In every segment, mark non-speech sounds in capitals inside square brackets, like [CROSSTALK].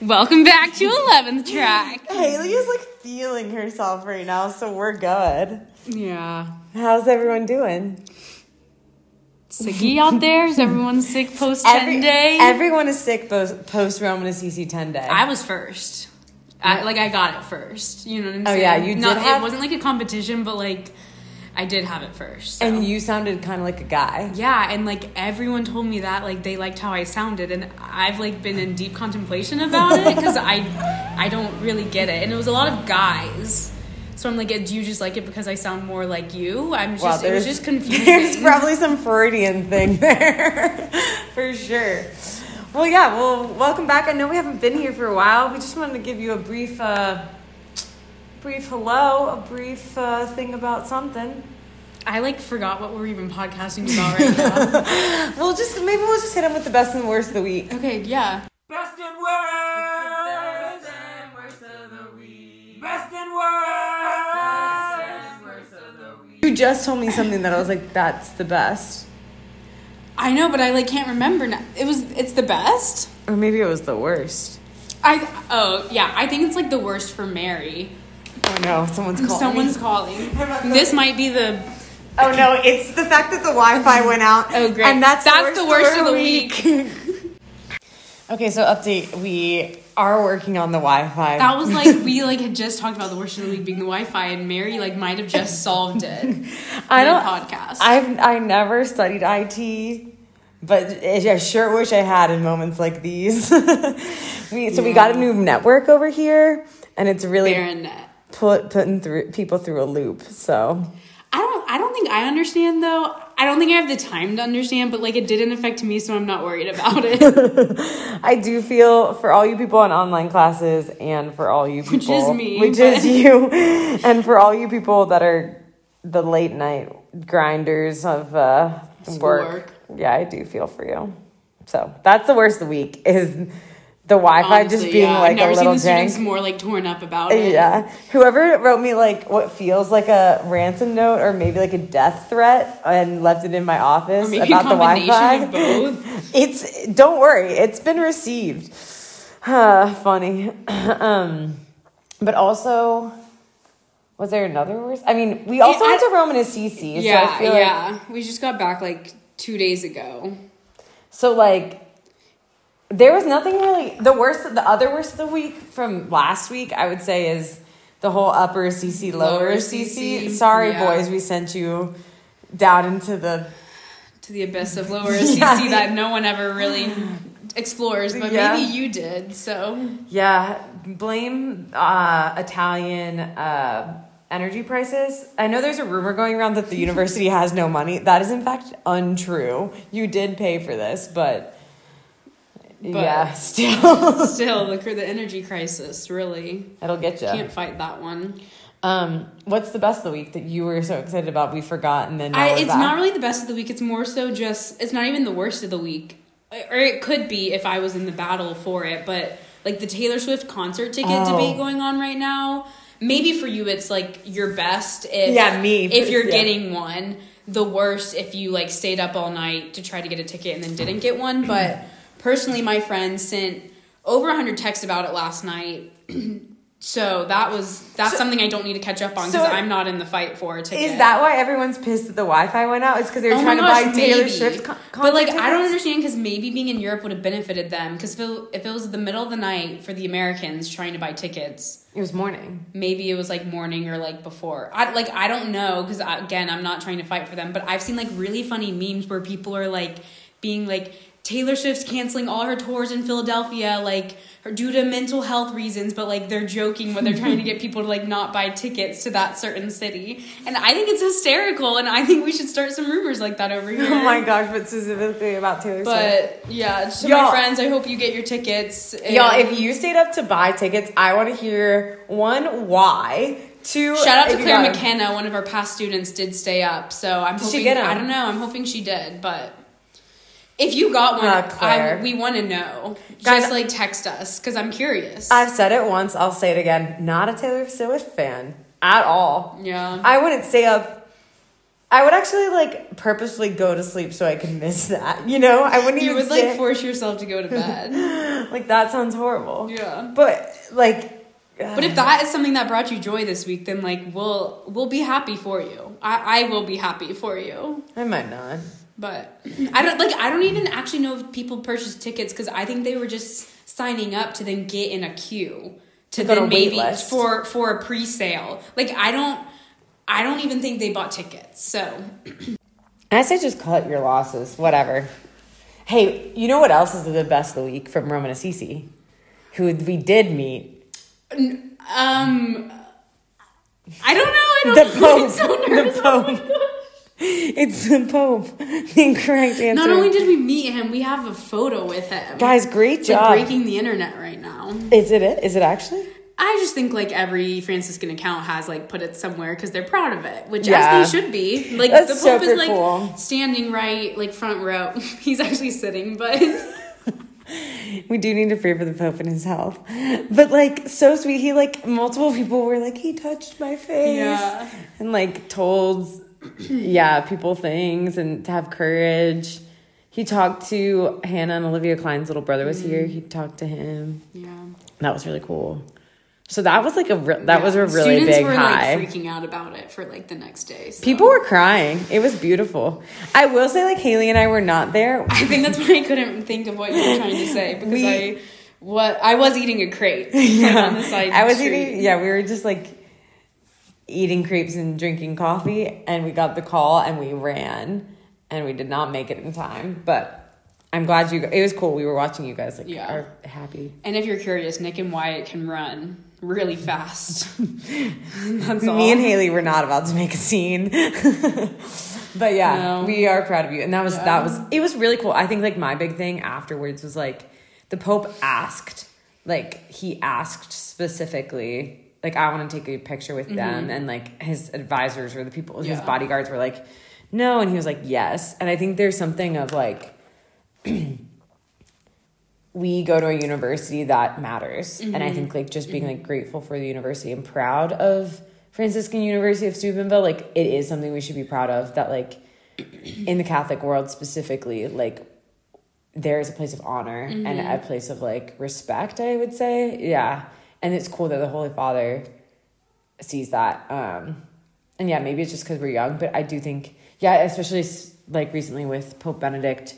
Welcome back to 11th track. Haleigh is like feeling herself right now, so we're good. Yeah. How's everyone doing? Sicky out there? Is everyone sick post 10 Every- day? Everyone is sick post Roman Assisi 10 day. I was first. I, like I got it first. You know what I'm Oh, saying? yeah, you did Not, have- It wasn't like a competition, but like I did have it first. so. and you sounded kind of like a guy. yeah, and like everyone told me that like they liked how I sounded, and I've like been in deep contemplation about it because I I don't really get it, and it was a lot of guys. So I'm like, do you just like it because I sound more like you? I'm just Wow, it was just [LAUGHS] confusing. There's probably some Freudian thing there, [LAUGHS] for sure. Well, yeah. Well, welcome back. I know we haven't been here for a while. We just wanted to give you a brief, uh, brief hello, a brief uh, thing about something. I like forgot what we're even podcasting about right now. [LAUGHS] We'll just maybe we'll just hit him with the best and worst of the week. okay, yeah. Best and worst. Best and worst. Of the week. Best and worst. Best and worst of the week. You just told me something that I was like, that's the best, I know, but I like can't remember now. It was it's the best. or maybe it was the worst. I oh yeah, I think it's like the worst for Mary. Oh no, someone's calling. Someone's calling. This might be the Oh no, it's the fact that the Wi-Fi went out. Oh, great. And that's That's the worst of the week. [LAUGHS] okay, so update. We are working on the Wi-Fi. that was like we like had just talked about the worst of the week being the Wi-Fi, and Mary like might have just solved it. [LAUGHS] I don't. podcast. I've I never studied IT, but I sure wish I had in moments like these. [LAUGHS] we so we got a new network over here, and it's really Baronet. Put putting through people through a loop. So I don't. I don't think I understand though. I don't think I have the time to understand, but like it didn't affect me, so I'm not worried about it. [LAUGHS] I do feel for all you people in online classes, and for all you people, Which is me, which but- is you, [LAUGHS] and for all you people that are the late night grinders of uh, work. Schoolwork. Yeah, I do feel for you. So that's the worst of the week is the Wi-Fi just being yeah. like I've never a little seen the students more like torn up about it. Yeah, whoever wrote me like what feels like a ransom note or maybe like a death threat and left it in my office Or maybe about a the combination Wi-Fi. of [LAUGHS] both. It's don't worry, it's been received. Funny. [CLEARS THROAT] um, but also, was there another worst? I mean, we also went to Roman Assisi. so Yeah, I feel like yeah. we just got back like two days ago. so like there was nothing really the worst the other worst of the week from last week I would say is the whole upper Assisi lower, Lower Assisi. Assisi, Sorry yeah. boys, we sent you down into the to the abyss of lower [LAUGHS] Yeah. Assisi that no one ever really explores, but Yeah. maybe you did. So Yeah, blame uh, Italian uh, energy prices. I know there's a rumor going around that the [LAUGHS] university has no money. That is in fact untrue. You did pay for this, but, yeah, [LAUGHS] still still, the the energy crisis really it'll get you. can't fight that one. Um, what's the best of the week that you were so excited about? We forgot, and then now I, it's back? not really the best of the week. It's more so just it's not even the worst of the week, or it could be if I was in the battle for it. But like the Taylor Swift concert ticket Oh. debate going on right now. Maybe for you it's like your best if Yeah, me, if you're yeah. getting one. The worst if you like stayed up all night to try to get a ticket and then didn't get one. But personally, my friend sent over 100 texts about it last night. [CLEARS THROAT] So that was that's So- something I don't need to catch up on so because I'm not in the fight for ticket. Is that why everyone's pissed that the Wi-Fi went out? It's because they were Oh trying my to gosh, buy Taylor. Swift con- But like, concert I don't understand because maybe being in Europe would have benefited them. Because if, it- if it was the middle of the night for the Americans trying to buy tickets, It was morning. maybe it was like morning or like before. I like I don't know because again, I'm not trying to fight for them. But I've seen like really funny memes where people are like being like Taylor Swift's canceling all her tours in Philadelphia, like her- due to mental health reasons. But like they're joking when they're trying to get [LAUGHS] people to like not buy tickets to that certain city. And I think it's hysterical. And I think we should start some rumors like that over oh here. Oh my gosh! But specifically about Taylor Swift. But yeah, to Y'all- my friends, I hope you get your tickets. And Y'all, if you stayed up to buy tickets, I want to hear one why. Two, shout out to Claire. McKenna, one of our past students, did stay up. So I'm Did she hoping. get 'em? I don't know. I'm hoping she did, but. If you got one, Uh. I, we want to know. Guys- Just like text us because I'm curious. I've said it once. I'll say it again. Not a Taylor Swift fan at all. yeah. I wouldn't stay up I would actually like purposely go to sleep so I could miss that. You know, I wouldn't You even would like stay- force yourself to go to bed. [LAUGHS] like that sounds horrible. yeah. But like, But if that is something that brought you joy this week, then like we'll we'll be happy for you. I, I will be happy for you. I might not. But I don't like I don't even actually know if people purchased tickets because I think they were just signing up to then get in a queue to To then maybe list. for for a pre-sale. Like I don't I don't even think they bought tickets. So [CLEARS THROAT] I say just cut your losses. Whatever. Hey, you know what else is the best of the week from Roman Assisi, who we did meet. um I don't know. I don't The. [LAUGHS] Pope. So. The Pope. [LAUGHS] It's the Pope. [LAUGHS] The incorrect answer. Not only did we meet him, we have a photo with him. Guys, great it's job. like breaking the internet right now. Is it it? Is it actually? I just think like every Franciscan account has like put it somewhere because they're proud of it, which Yeah. as they should be. Like That's the Pope super is like cool. standing right, like front row. [LAUGHS] He's actually sitting, but We do need to pray for the Pope and his health. But like so sweet. He like multiple people were like, he touched my face. Yeah. And like told yeah, people things and to have courage. He talked to Hannah and Olivia Klein's little brother was here. Mm-hmm. He talked to him. yeah, That was really cool. So that was like a re- that Yeah. was a really Students big were high. like freaking out about it for like the next day. so. People were crying. It was beautiful. I will say, like Haleigh and I were not there. [LAUGHS] I think that's why I couldn't think of what you were trying to say [LAUGHS] because We- I what I was eating a crate [LAUGHS] like, on the side. I was street. eating. Yeah, we were just like eating crepes and drinking coffee, and we got the call and we ran, and we did not make it in time. But I'm glad you. It was cool. We were watching you guys like Yeah. are happy. And if you're curious, Nick and Wyatt can run really fast. [LAUGHS] that's all. Me and Haleigh were not about to make a scene. [LAUGHS] but yeah, No. we are proud of you. And that was Yeah. that was it was really cool. I think like my big thing afterwards was like the Pope asked, like he asked specifically, like I want to take a picture with them mm-hmm. and like his advisors or the people his Mm-hmm. Bodyguards were like, no, and he was like, yes. And I think there's something of like [CLEARS THROAT] we go to a university that matters. And i mm-hmm. think like just being mm-hmm. like grateful for the university and proud of franciscan university of steubenville like it is something we should be proud of that like [CLEARS THROAT] in the catholic world specifically like there is a place of honor and a place of like respect i would say. Yeah and it's cool that the holy father sees that um and yeah maybe it's just because we're young but i do think yeah especially like recently with pope benedict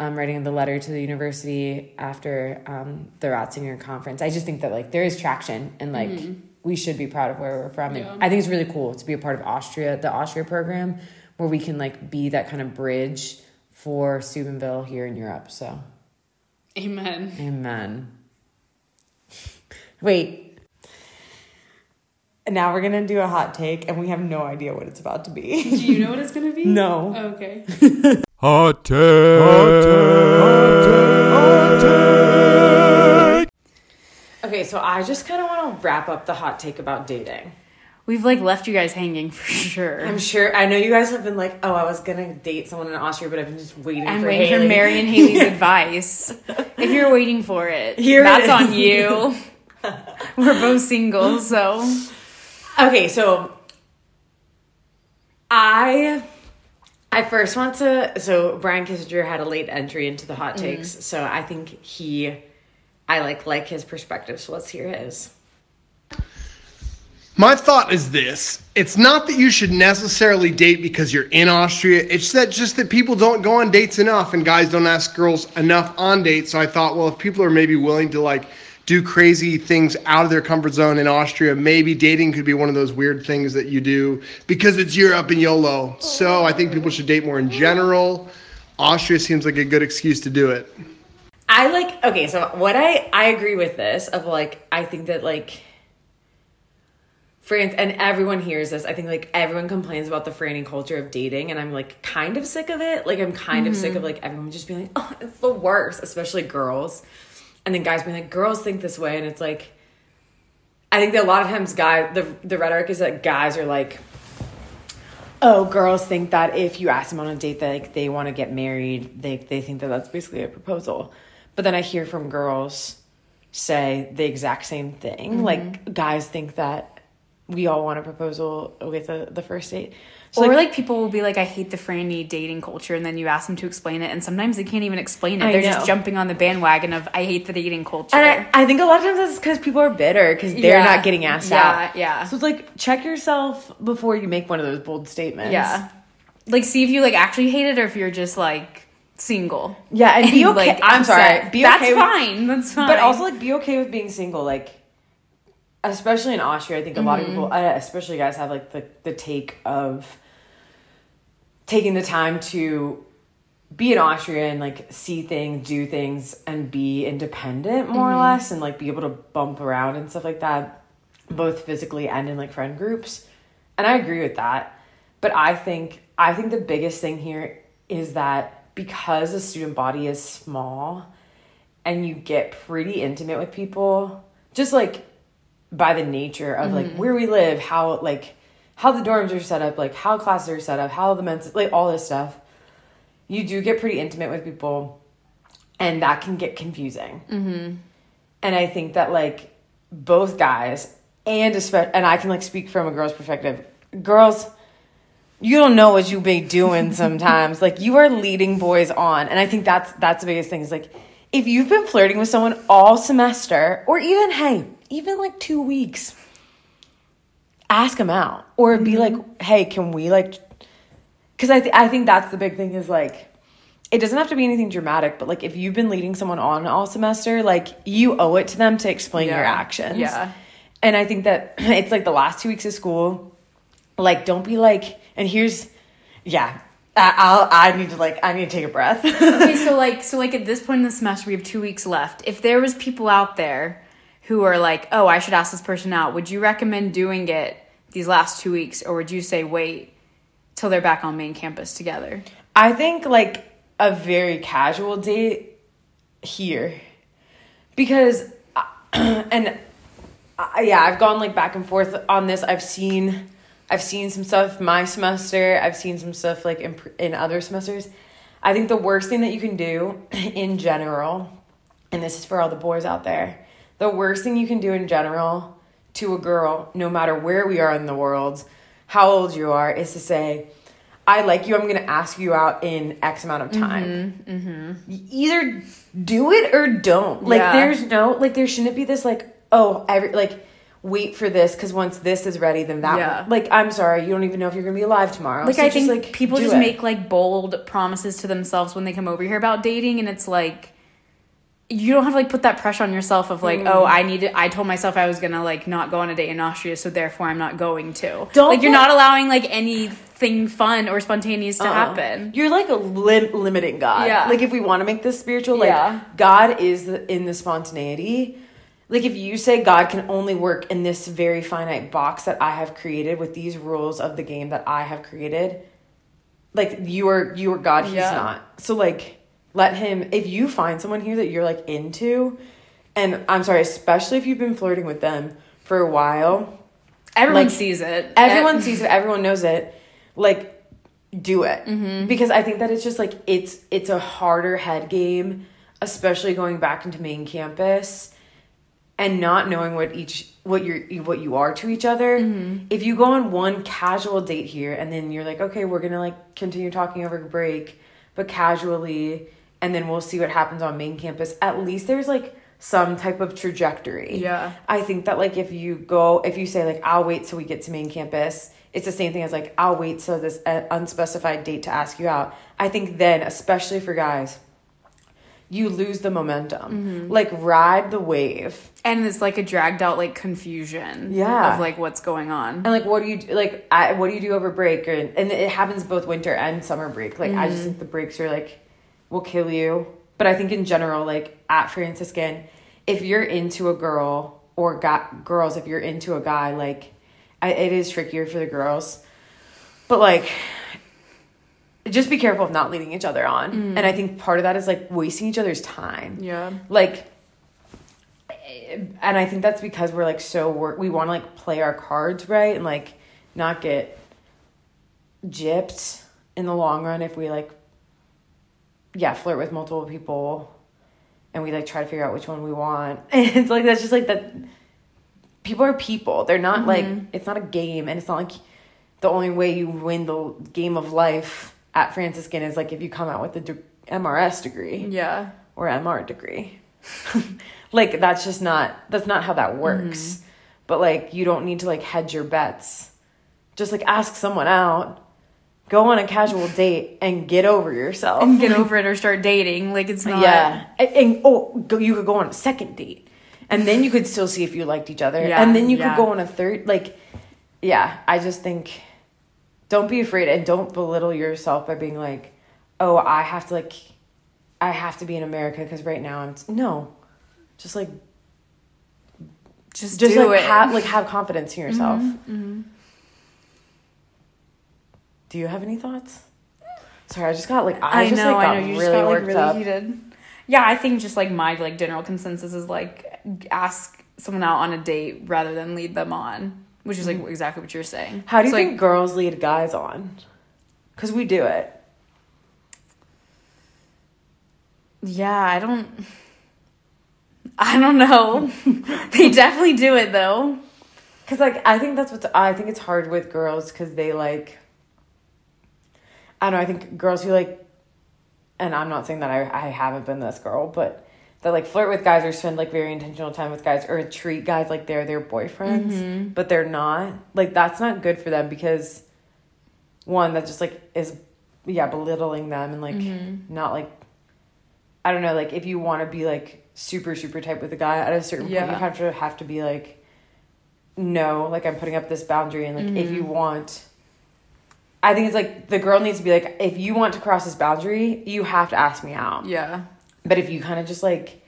um, writing the letter to the university after um, the Ratzinger conference. I just think that like there is traction and like we should be proud of where we're from. And I think it's really cool to be a part of Austria, the Austria program, where we can like be that kind of bridge for Steubenville here in Europe. So, Amen. amen. Wait. Now we're gonna do a hot take, and we have no idea what it's about to be. Do you know what it's gonna be? No. Oh, okay. [LAUGHS] Hot take. Hot take. Okay, so I just kind of want to wrap up the hot take about dating. We've like left you guys hanging for sure. I'm sure. I know you guys have been like, "Oh, I was gonna date someone in Austria, but I've been just waiting for. I'm for waiting Haleigh. for Mary and Haleigh's [LAUGHS] advice. If you're waiting for it, Here it that's is. on you. [LAUGHS] [LAUGHS] We're both single, so Okay, so I I first want to. So Brian Kissinger had a late entry into the hot mm-hmm. takes, so I think he, I like like his perspective. So let's hear his. My thought is this. It's not that you should necessarily date because you're in Austria. It's that just that people don't go on dates enough and guys don't ask girls enough on dates. So I thought, well, if people are maybe willing to like do crazy things out of their comfort zone in Austria, maybe dating could be one of those weird things that you do because it's Europe and YOLO. So I think people should date more in general. Austria seems like a good excuse to do it. I like okay, so what I I agree with this of like I think that like France and everyone hears this. I think like everyone complains about the franny culture of dating and I'm like kind of sick of it. Like I'm kind of sick mm-hmm. of like everyone just being like, "Oh, it's the worst," especially girls. And then guys being like, "Girls think this way." And it's like I think that a lot of times guys the the rhetoric is that guys are like oh girls think that if you ask them on a date that like they want to get married they they think that that's basically a proposal but then i hear from girls say the exact same thing mm-hmm. like guys think that we all want a proposal with the, the first date. So or like, like, people will be like, I hate the franny dating culture, and then you ask them to explain it, and sometimes they can't even explain it. I They're know. just jumping on the bandwagon of I hate the dating culture. and I, I think a lot of times that's because people are bitter because they're Yeah. not getting asked Yeah, out. yeah. yeah. So it's like check yourself before you make one of those bold statements. yeah, like see if you like actually hate it or if you're just like single. Yeah, and be okay. I'm sorry. Be That's okay with- fine. That's fine. But also like be okay with being single. Like especially in Austria, I think a lot of people, uh, especially guys, have like the the take of taking the time to be in Austria and like see things, do things, and be independent more or less, and like be able to bump around and stuff like that, both physically and in like friend groups. And I agree with that. But I think I think the biggest thing here is that because the student body is small and you get pretty intimate with people, just like by the nature of like where we live, how like how the dorms are set up, like how classes are set up, how the men's like all this stuff. You do get pretty intimate with people, and that can get confusing. Mm-hmm. And I think that like both guys and especially, and I can like speak from a girl's perspective. Girls, you don't know what you be doing [LAUGHS] sometimes. like you are leading boys on, and I think that's that's the biggest thing. Is like if you've been flirting with someone all semester, or even hey, even like two weeks, ask them out, or be mm-hmm. like, hey, can we like? Because I th- I think that's the big thing is like. It doesn't have to be anything dramatic, but like if you've been leading someone on all semester, like you owe it to them to explain your actions. Yeah. And I think that [CLEARS THROAT] it's like the last two weeks of school, like don't be like, and here's, yeah, I, I'll, I need to like, I need to take a breath. okay, [LAUGHS] so like so like at this point in the semester we have two weeks left. If there was people out there who are like, oh, I should ask this person out, would you recommend doing it these last two weeks, or would you say wait till they're back on main campus together? I think like a very casual date here because [CLEARS THROAT] and I, yeah, I've gone like back and forth on this. I've seen I've seen some stuff my semester. I've seen some stuff like in in other semesters. I think the worst thing that you can do [CLEARS THROAT] in general, and this is for all the boys out there, the worst thing you can do in general to a girl, no matter where we are in the world, how old you are, is to say, I like you. I'm going to ask you out in X amount of time. Mm-hmm, mm-hmm. Y- Either do it or don't. Like, Yeah. there's no, like, there shouldn't be this, like, oh, every, like, wait for this because once this is ready, then that, Yeah. like, I'm sorry, you don't even know if you're going to be alive tomorrow. Like So I just, think like, people just it. make like bold promises to themselves when they come over here about dating, and it's like you don't have to like put that pressure on yourself of like, Mm. oh, I need to, I told myself I was gonna like not go on a date in Austria, so therefore I'm not going to. Don't like you're not allowing like anything fun or spontaneous to Uh-uh. happen. You're like a lim- limiting God. Yeah. Like if we want to make this spiritual, like Yeah. God is in the spontaneity. Like if you say God can only work in this very finite box that I have created with these rules of the game that I have created, like you are you are God, he's Yeah. not. So like let him if you find someone here that you're like into, and I'm sorry, especially if you've been flirting with them for a while, Everyone Like, sees it. everyone sees it everyone knows it like do it Mm-hmm. because i think that it's just like it's it's a harder head game especially going back into main campus and not knowing what each what you're what you are to each other Mm-hmm. if you go on one casual date here and then you're like okay we're gonna like continue talking over break but casually and then we'll see what happens on main campus at least there's like some type of trajectory Yeah. I think that like if you go if you say like I'll wait till we get to main campus, it's the same thing as like I'll wait till this uh, unspecified date to ask you out. I think then, especially for guys, you lose the momentum. Like ride the wave. and it's like a dragged out like confusion. Yeah. of like what's going on. And like what do you do, like I, what do you do over break or, and it happens both winter and summer break. Like I just think the breaks are like will kill you. But I think in general like at Franciscan if you're into a girl or got girls if you're into a guy like I, it is trickier for the girls. But like just be careful of not leading each other on. Mm. And I think part of that is like wasting each other's time Yeah. like and i think that's because we're like so work we want to like play our cards right and like not get gypped in the long run if we like yeah flirt with multiple people and we like try to figure out which one we want [LAUGHS] it's like that's just like that people are people. They're not like Mm-hmm. it's not a game, and it's not like the only way you win the game of life at Franciscan is like if you come out with a de- MRS degree Yeah. or MR degree. [LAUGHS] like that's just not that's not how that works. Mm-hmm. But like you don't need to like hedge your bets. Just like ask someone out, go on a casual date, and get over yourself. And get over it or start dating. Like it's not. Yeah, and, and oh, go, you could go on a second date, and then you could still see if you liked each other, Yeah, and then you yeah. could go on a third. Like, yeah, I just think don't be afraid and don't belittle yourself by being like, oh, I have to like, I have to be in America because right now I'm no, just like Just, just do like it. have like have confidence in yourself. Mm-hmm, Do you have any thoughts? Sorry, I just got like I, I, just know, like, I know. You really just got like really up. heated. Yeah, I think just like my like general consensus is like ask someone out on a date rather than lead them on, which is like exactly what you're saying. Mm-hmm. How do you It's, think like girls lead guys on? Because we do it. Yeah, I don't. [LAUGHS] I don't know. [LAUGHS] they definitely do it though. Cause like I think that's what's I think it's hard with girls because they like I don't know, I think girls who like and I'm not saying that I, I haven't been this girl, but that like flirt with guys or spend like very intentional time with guys or treat guys like they're their boyfriends, mm-hmm. but they're not. Like that's not good for them because one, that just like is yeah, belittling them and like mm-hmm. not like I don't know, like if you want to be like super, super tight with a guy at a certain point, Yeah. you have to have to be like no, like I'm putting up this boundary and like if you mm-hmm. want I think it's like the girl needs to be like, if you want to cross this boundary, you have to ask me out. Yeah. But if you kind of just like,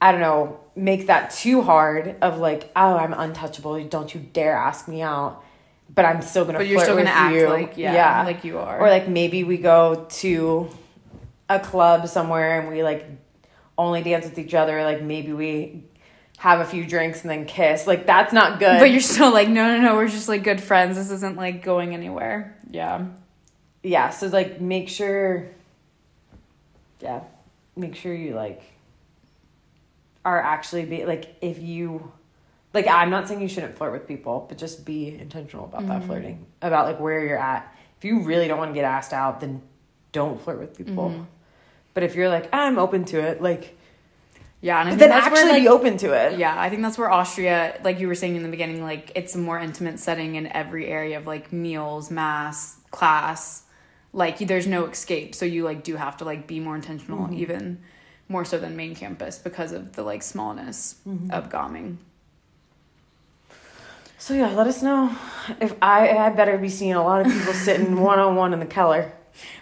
I don't know, make that too hard of like, oh, I'm untouchable. Don't you dare ask me out. But I'm still gonna. But you're still gonna act you. like yeah, like you are. Or like maybe we go to a club somewhere and we like only dance with each other. Like maybe we have a few drinks and then kiss. Like that's not good. but you're still like no, no, no. We're just like good friends. This isn't like going anywhere. Yeah. yeah so like make sure yeah make sure you like are actually be like if you like i'm not saying you shouldn't flirt with people but just be intentional about that mm-hmm. flirting about like where you're at if you really don't want to get asked out then don't flirt with people mm-hmm. but if you're like i'm open to it like Yeah, and I think then actually where, like, be open to it Yeah, I think that's where Austria, like you were saying in the beginning, like it's a more intimate setting in every area of like meals, mass, class. Like there's no escape, so you like do have to like be more intentional, mm-hmm. even more so than main campus because of the like smallness mm-hmm. of Gaming. so yeah let us know if i i better be seeing a lot of people sitting [LAUGHS] one-on-one in the keller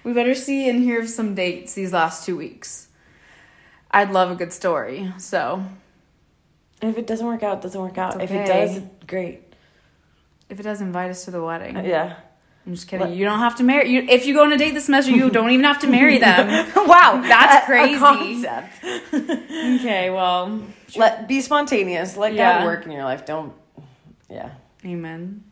We better see and hear of some dates these last two weeks. I'd love a good story. So And if it doesn't work out, it doesn't work out. It's If it does, great. if it does, invite us to the wedding. Yeah. I'm just kidding. Let- you don't have to marry. You if you go on a date this semester, you don't even have to marry them. [LAUGHS] wow, [LAUGHS] That's crazy. concept. [LAUGHS] okay, well, Let be spontaneous. Let Yeah. God work in your life. Don't. Yeah. amen.